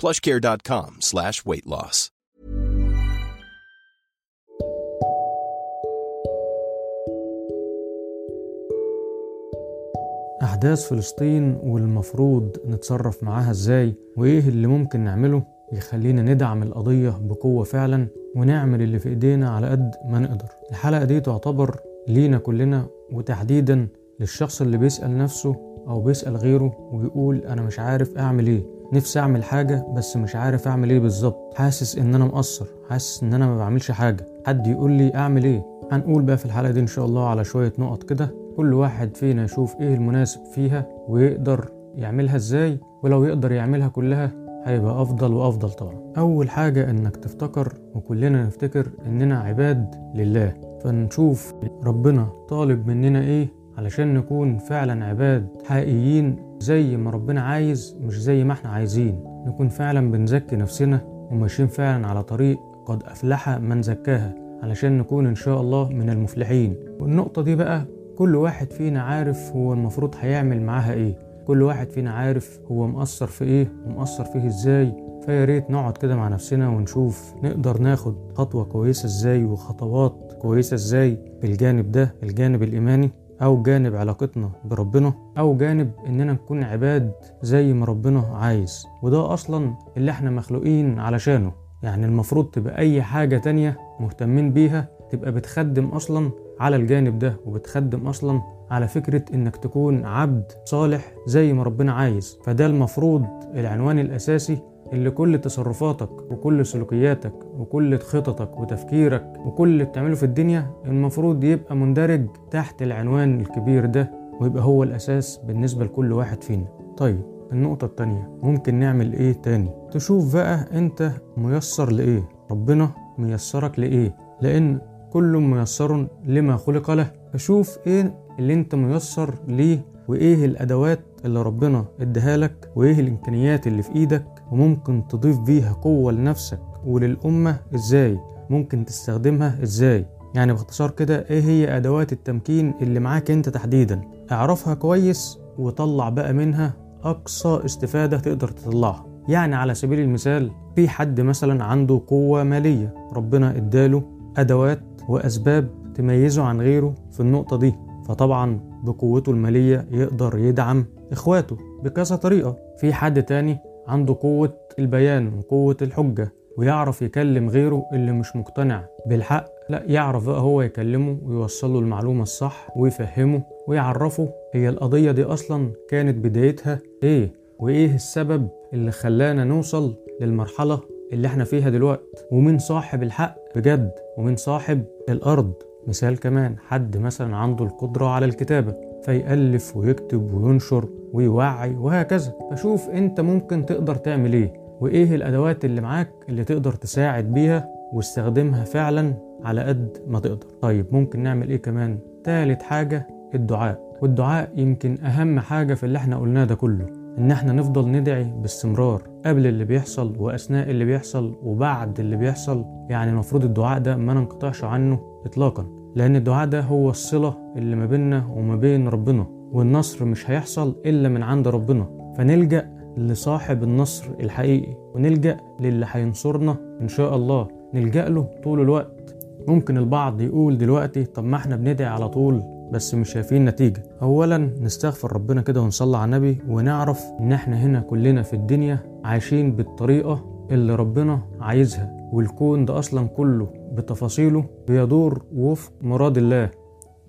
plushcare.com slash weight loss. أحداث فلسطين والمفروض نتصرف معاها إزاي؟ وإيه اللي ممكن نعمله؟ يخلينا ندعم القضية بقوة فعلا ونعمل اللي في إيدينا على قد ما نقدر. الحلقة دي تعتبر لينا كلنا وتحديدا للشخص اللي بيسأل نفسه أو بيسأل غيره ويقول أنا مش عارف أعمل إيه. نفسي أعمل حاجة بس مش عارف أعمل إيه بالظبط. حاسس إن أنا مقصر حاسس إن أنا ما بعملش حاجة. حد يقول لي أعمل إيه؟ هنقول بقى في الحلقة دي إن شاء الله على شوية نقط كده. كل واحد فينا يشوف إيه المناسب فيها ويقدر يعملها إزاي ولو يقدر يعملها كلها هيبقى أفضل وأفضل طبعا. أول حاجة إنك تفتكر وكلنا نفتكر إننا عباد لله. فنشوف ربنا طالب مننا إيه علشان نكون فعلا عباد حقيقيين زي ما ربنا عايز مش زي ما إحنا عايزين. نكون فعلا بنزكي نفسنا وماشيين فعلا على طريق قد أفلح من زكاها علشان نكون إن شاء الله من المفلحين. والنقطة دي بقى كل واحد فينا عارف هو المفروض هيعمل معاها إيه. كل واحد فينا عارف هو مقصر في إيه ومقصر فيه إزاي. فيا ريت نقعد كده مع نفسنا ونشوف نقدر ناخد خطوة كويسة إزاي وخطوات كويسة إزاي في الجانب ده الجانب الإيماني. أو جانب علاقتنا بربنا أو جانب إننا نكون عباد زي ما ربنا عايز. وده أصلا اللي إحنا مخلوقين علشانه. يعني المفروض تبقى أي حاجة تانية مهتمين بيها تبقى بتخدم أصلا على الجانب ده وبتخدم أصلا على فكرة إنك تكون عبد صالح زي ما ربنا عايز. فده المفروض العنوان الأساسي اللي كل تصرفاتك وكل سلوكياتك وكل خططك وتفكيرك وكل اللي بتعمله في الدنيا المفروض يبقى مندرج تحت العنوان الكبير ده ويبقى هو الأساس بالنسبة لكل واحد فينا. طيب النقطة التانية ممكن نعمل إيه تاني؟ تشوف بقى أنت ميسر لإيه؟ ربنا ميسرك لإيه؟ لأن كل ميسر لما خلق له. فشوف إيه اللي أنت ميسر ليه وإيه الأدوات اللي ربنا اداها لك وإيه الإمكانيات اللي في إيدك وممكن تضيف بيها قوة لنفسك وللأمة إزاي ممكن تستخدمها إزاي. يعني باختصار كده إيه هي أدوات التمكين اللي معاك أنت تحديدا؟ اعرفها كويس وطلع بقى منها أقصى استفادة تقدر تطلعها. يعني على سبيل المثال في حد مثلا عنده قوة مالية ربنا اداله أدوات وأسباب تميزه عن غيره في النقطة دي. فطبعا بقوته المالية يقدر يدعم إخواته بكذا طريقة. في حد تاني عنده قوة البيان وقوة الحجة ويعرف يكلم غيره اللي مش مقتنع. بالحق لا يعرف بقى هو يكلمه ويوصله المعلومة الصح ويفهمه ويعرفه هي القضية دي أصلا كانت بدايتها إيه وإيه السبب اللي خلانا نوصل للمرحلة اللي إحنا فيها دلوقتي ومين صاحب الحق بجد ومين صاحب الأرض. مثال كمان حد مثلا عنده القدرة على الكتابة فيألف ويكتب وينشر ويوعي وهكذا. فشوف أنت ممكن تقدر تعمل إيه؟ وإيه الأدوات اللي معاك اللي تقدر تساعد بيها واستخدمها فعلا على قد ما تقدر؟ طيب ممكن نعمل إيه كمان؟ تالت حاجة الدعاء. والدعاء يمكن أهم حاجة في اللي إحنا قلناه ده كله. إن إحنا نفضل ندعي باستمرار قبل اللي بيحصل وأثناء اللي بيحصل وبعد اللي بيحصل. يعني المفروض الدعاء ده ما ننقطعش عنه اطلاقا لأن الدعاء ده هو الصلة اللي ما بيننا وما بين ربنا والنصر مش هيحصل إلا من عند ربنا. فنلجأ لصاحب النصر الحقيقي ونلجأ للي هينصرنا إن شاء الله. نلجأ له طول الوقت. ممكن البعض يقول دلوقتي طب ما إحنا بندعي على طول. بس مش شايفين نتيجة. أولا نستغفر ربنا كده ونصلي على النبي ونعرف إن إحنا هنا كلنا في الدنيا عايشين بالطريقة اللي ربنا عايزها والكون ده أصلا كله بتفاصيله بيدور وفق مراد الله.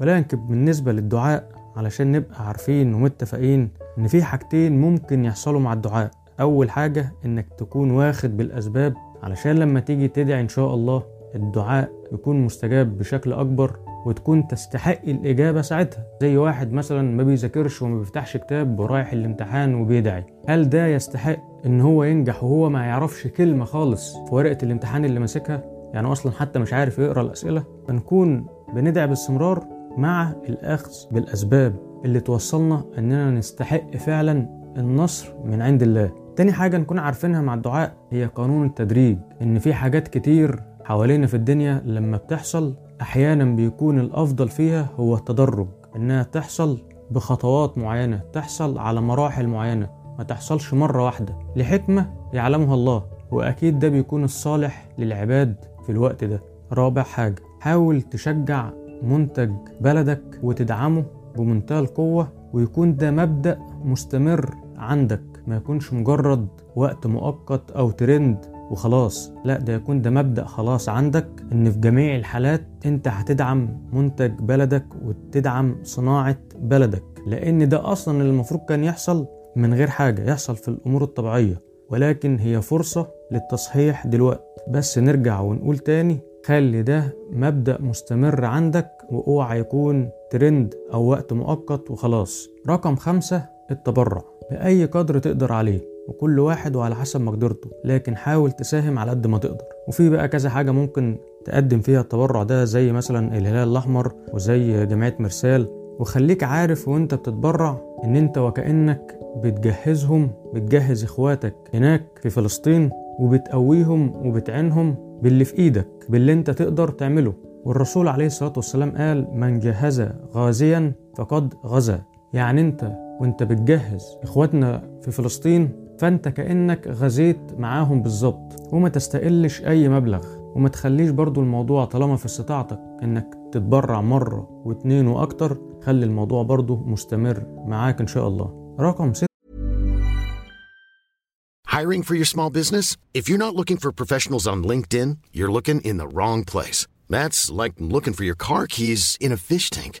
ولكن بالنسبة للدعاء علشان نبقى عارفين ومتفقين إن في حاجتين ممكن يحصلوا مع الدعاء. أول حاجة إنك تكون واخد بالأسباب علشان لما تيجي تدعي إن شاء الله الدعاء يكون مستجاب بشكل أكبر وتكون تستحق الإجابة ساعتها. زي واحد مثلا ما بيذاكرش وما بيفتحش كتاب ورايح الامتحان وبيدعي. هل ده يستحق إن هو ينجح وهو ما يعرفش كلمة خالص في ورقة الامتحان اللي ماسكها؟ يعني أصلا حتى مش عارف يقرأ الأسئلة. فنكون بندعي باستمرار مع الأخذ بالأسباب اللي توصلنا إننا نستحق فعلا النصر من عند الله. تاني حاجة نكون عارفينها مع الدعاء هي قانون التدريج. إن في حاجات كتير حوالينا في الدنيا لما بتحصل أحيانا بيكون الأفضل فيها هو التدرج إنها تحصل بخطوات معينة تحصل على مراحل معينة ما تحصلش مرة واحدة. لحكمة يعلمها الله وأكيد ده بيكون الصالح للعباد في الوقت ده. رابع حاجة حاول تشجع منتج بلدك وتدعمه بمنتهى القوة ويكون ده مبدأ مستمر عندك. ما يكونش مجرد وقت مؤقت أو ترند. وخلاص. لا ده يكون ده مبدأ خلاص عندك إن في جميع الحالات أنت هتدعم منتج بلدك وتدعم صناعة بلدك لأن ده أصلا اللي المفروض كان يحصل من غير حاجة يحصل في الأمور الطبيعية. ولكن هي فرصة للتصحيح دلوقتي. بس نرجع ونقول تاني خلي ده مبدأ مستمر عندك وأوعى يكون ترند أو وقت مؤقت وخلاص. رقم خمسة التبرع. بأي قدر تقدر عليه. وكل واحد وعلى حسب مقدرته لكن حاول تساهم على قد ما تقدر. وفي بقى كذا حاجة ممكن تقدم فيها التبرع ده زي مثلا الهلال الأحمر وزي جمعية مرسال. وخليك عارف وانت بتتبرع إن انت وكأنك بتجهزهم بتجهز إخواتك هناك في فلسطين وبتقويهم وبتعينهم باللي في إيدك باللي انت تقدر تعمله. والرسول عليه الصلاة والسلام قال من جهز غازيا فقد غزا. يعني انت وانت بتجهز إخواتنا في فلسطين فانت كانك غزيت معاهم بالظبط وما تستقلش اي مبلغ وما تخليش برضو الموضوع طالما في استطاعتك انك تتبرع مرة واتنين وأكتر خلي الموضوع برضو مستمر معاك ان شاء الله رقم ستة Hiring for your small business? If you're not looking for professionals on LinkedIn, you're looking in the wrong place. That's like looking for your car keys in a fish tank.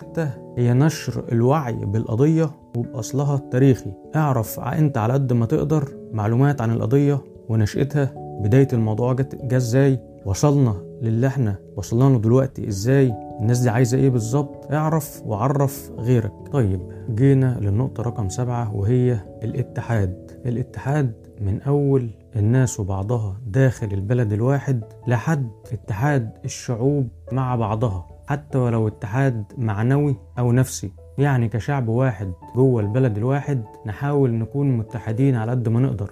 حتى هي نشر الوعي بالقضية وبأصلها التاريخي. اعرف انت على قد ما تقدر معلومات عن القضية ونشأتها. بداية الموضوع جه إزاي؟ وصلنا للي إحنا وصلنا له دلوقتي إزاي؟ الناس دي عايزة إيه بالظبط؟ اعرف وعرف غيرك. طيب جينا للنقطة رقم سبعة وهي الاتحاد. الاتحاد من أول الناس وبعضها داخل البلد الواحد لحد اتحاد الشعوب مع بعضها. حتى ولو اتحاد معنوي أو نفسي. يعني كشعب واحد جوه البلد الواحد نحاول نكون متحدين على قد ما نقدر.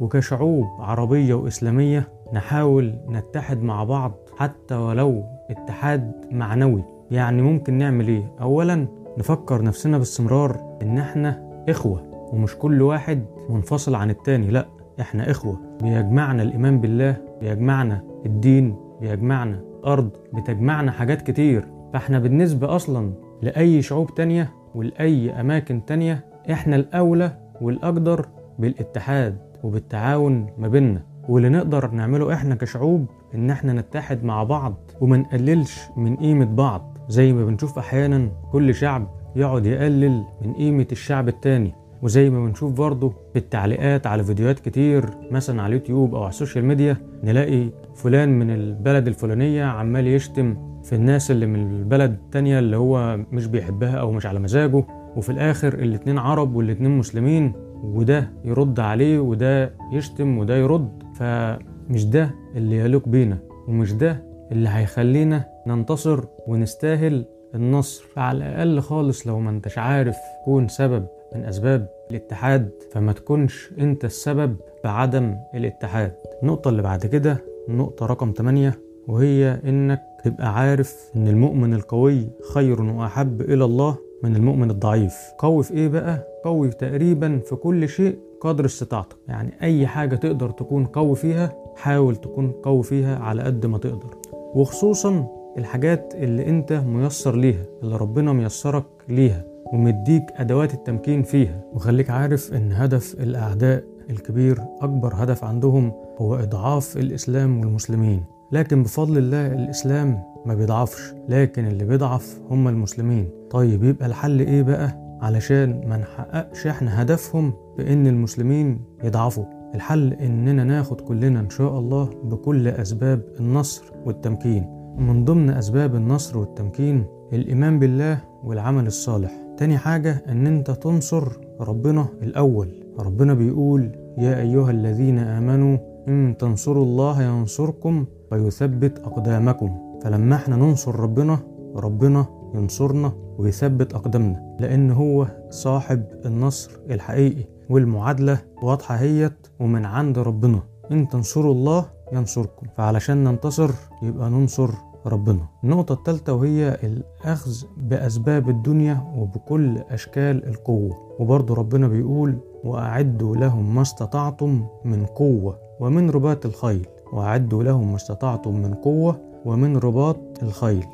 وكشعوب عربية وإسلامية نحاول نتحد مع بعض حتى ولو اتحاد معنوي. يعني ممكن نعمل إيه؟ أولا نفكر نفسنا باستمرار إن إحنا إخوة ومش كل واحد منفصل عن التاني لأ إحنا إخوة. بيجمعنا الإيمان بالله بيجمعنا الدين بيجمعنا الأرض بتجمعنا حاجات كتير فإحنا بالنسبة أصلا لأي شعوب تانية ولأي أماكن تانية إحنا الأولى والأقدر بالاتحاد وبالتعاون ما بيننا. واللي نقدر نعمله إحنا كشعوب إن إحنا نتحد مع بعض وما نقللش من قيمة بعض زي ما بنشوف أحيانا كل شعب يقعد يقلل من قيمة الشعب التاني. وزي ما بنشوف برضه في التعليقات على فيديوهات كتير مثلا على اليوتيوب أو على ال social media نلاقي فلان من البلد الفلانية عمال يشتم في الناس اللي من البلد التانية اللي هو مش بيحبها أو مش على مزاجه وفي الآخر الاتنين عرب والاتنين مسلمين وده يرد عليه وده يشتم وده يرد. فمش ده اللي يليق بينا ومش ده اللي هيخلينا ننتصر ونستاهل النصر. فعلى الأقل خالص لو ما انتش عارف تكون سبب من أسباب الاتحاد فما تكونش أنت السبب بعدم الاتحاد. النقطة اللي بعد كده النقطة رقم 8 وهي إنك تبقى عارف إن المؤمن القوي خير وأحب إلى الله من المؤمن الضعيف. قوي في إيه بقى؟ قوي تقريبا في كل شيء قدر استطاعتك يعني أي حاجة تقدر تكون قوي فيها حاول تكون قوي فيها على قد ما تقدر. وخصوصا الحاجات اللي أنت ميسر ليها اللي ربنا ميسرك ليها. ومديك أدوات التمكين فيها. وخليك عارف إن هدف الأعداء الكبير أكبر هدف عندهم هو إضعاف الإسلام والمسلمين. لكن بفضل الله الإسلام ما بيضعفش لكن اللي بيضعف هم المسلمين. طيب يبقى الحل إيه بقى؟ علشان ما نحققش إحنا هدفهم بإن المسلمين يضعفوا. الحل إننا ناخد كلنا إن شاء الله بكل أسباب النصر والتمكين. ومن ضمن أسباب النصر والتمكين الإيمان بالله والعمل الصالح. تاني حاجة إن أنت تنصر ربنا الأول. ربنا بيقول يا أيها الذين آمنوا إن تنصروا الله ينصركم ويثبت أقدامكم. فلما إحنا ننصر ربنا ربنا ينصرنا ويثبت أقدامنا. لأن هو صاحب النصر الحقيقي والمعادلة واضحة هيت ومن عند ربنا. إن تنصروا الله ينصركم. فعلشان ننتصر يبقى ننصر ربنا. النقطة الثالثة وهي الأخذ بأسباب الدنيا وبكل أشكال القوة. وبرضه ربنا بيقول وأعدوا لهم ما استطعتم من قوة ومن رباط الخيل. وأعدوا لهم ما استطعتم من قوة ومن رباط الخيل.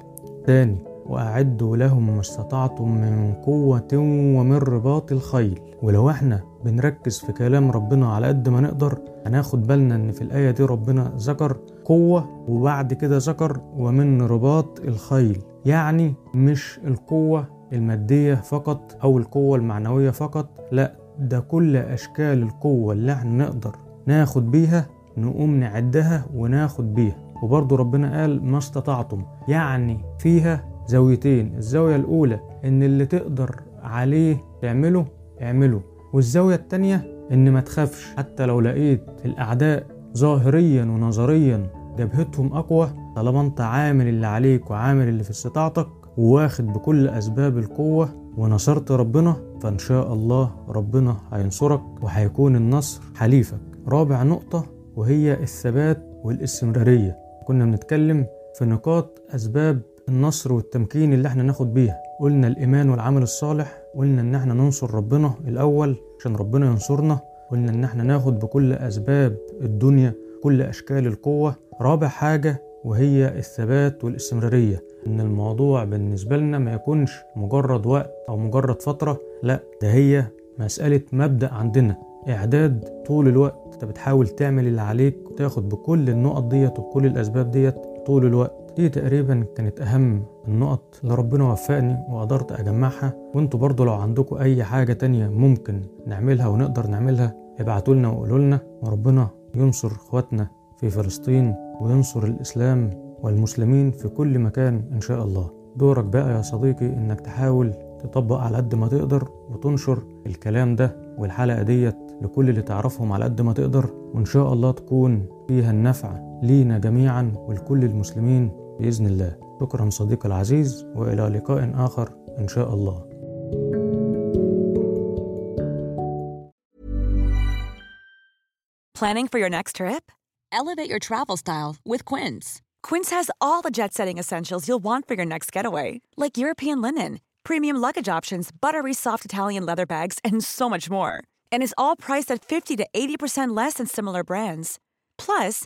تاني وأعدوا لهم ما استطعتم من قوة ومن رباط الخيل. ولو إحنا بنركز في كلام ربنا على قد ما نقدر هناخد بالنا إن في الآية دي ربنا ذكر قوة وبعد كده ذكر ومن رباط الخيل. يعني مش القوة المادية فقط أو القوة المعنوية فقط لا ده كل أشكال القوة اللي إحنا نقدر ناخد بيها نقوم نعدها وناخد بيها. وبرضه ربنا قال ما استطعتم. يعني فيها زاويتين. الزاوية الأولى إن اللي تقدر عليه تعمله اعمله. والزاوية التانية إن ما تخافش. حتى لو لقيت الأعداء ظاهريا ونظريا جبهتهم أقوى طالما أنت عامل اللي عليك وعامل اللي في استطاعتك وواخد بكل أسباب القوة ونصرت ربنا فإن شاء الله ربنا هينصرك وهيكون النصر حليفك. رابع نقطة وهي الثبات والاستمرارية. كنا بنتكلم في نقاط أسباب النصر والتمكين اللي إحنا ناخد بيها. قلنا الإيمان والعمل الصالح قلنا إن إحنا ننصر ربنا الأول عشان ربنا ينصرنا قلنا إن إحنا ناخد بكل أسباب الدنيا كل أشكال القوة. رابع حاجة وهي الثبات والاستمرارية إن الموضوع بالنسبة لنا ما يكونش مجرد وقت أو مجرد فترة لأ ده هي مسألة مبدأ عندنا إعداد طول الوقت. أنت بتحاول تعمل اللي عليك وتاخد بكل النقط ديت وبكل الأسباب ديت طول الوقت. دي تقريبا كانت أهم النقط اللي ربنا وفقني وقدرت أجمعها. وانتوا برضو لو عندكم أي حاجة تانية ممكن نعملها ونقدر نعملها ابعتوا لنا وقولوا لنا وربنا ينصر إخواتنا في فلسطين وينصر الإسلام والمسلمين في كل مكان إن شاء الله. دورك بقى يا صديقي إنك تحاول تطبق على قد ما تقدر وتنشر الكلام ده والحلقة ديت لكل اللي تعرفهم على قد ما تقدر. وإن شاء الله تكون فيها النفع لينا جميعا ولكل المسلمين بإذن الله شكرا صديقي العزيز وإلى لقاء آخر إن شاء الله Planning for your next trip? Elevate your travel style with Quince. Quince has all the jet setting essentials you'll want for your next getaway, like European linen, premium luggage options, buttery soft Italian leather bags, and so much more. And is all priced at 50 to 80% less than similar brands. Plus,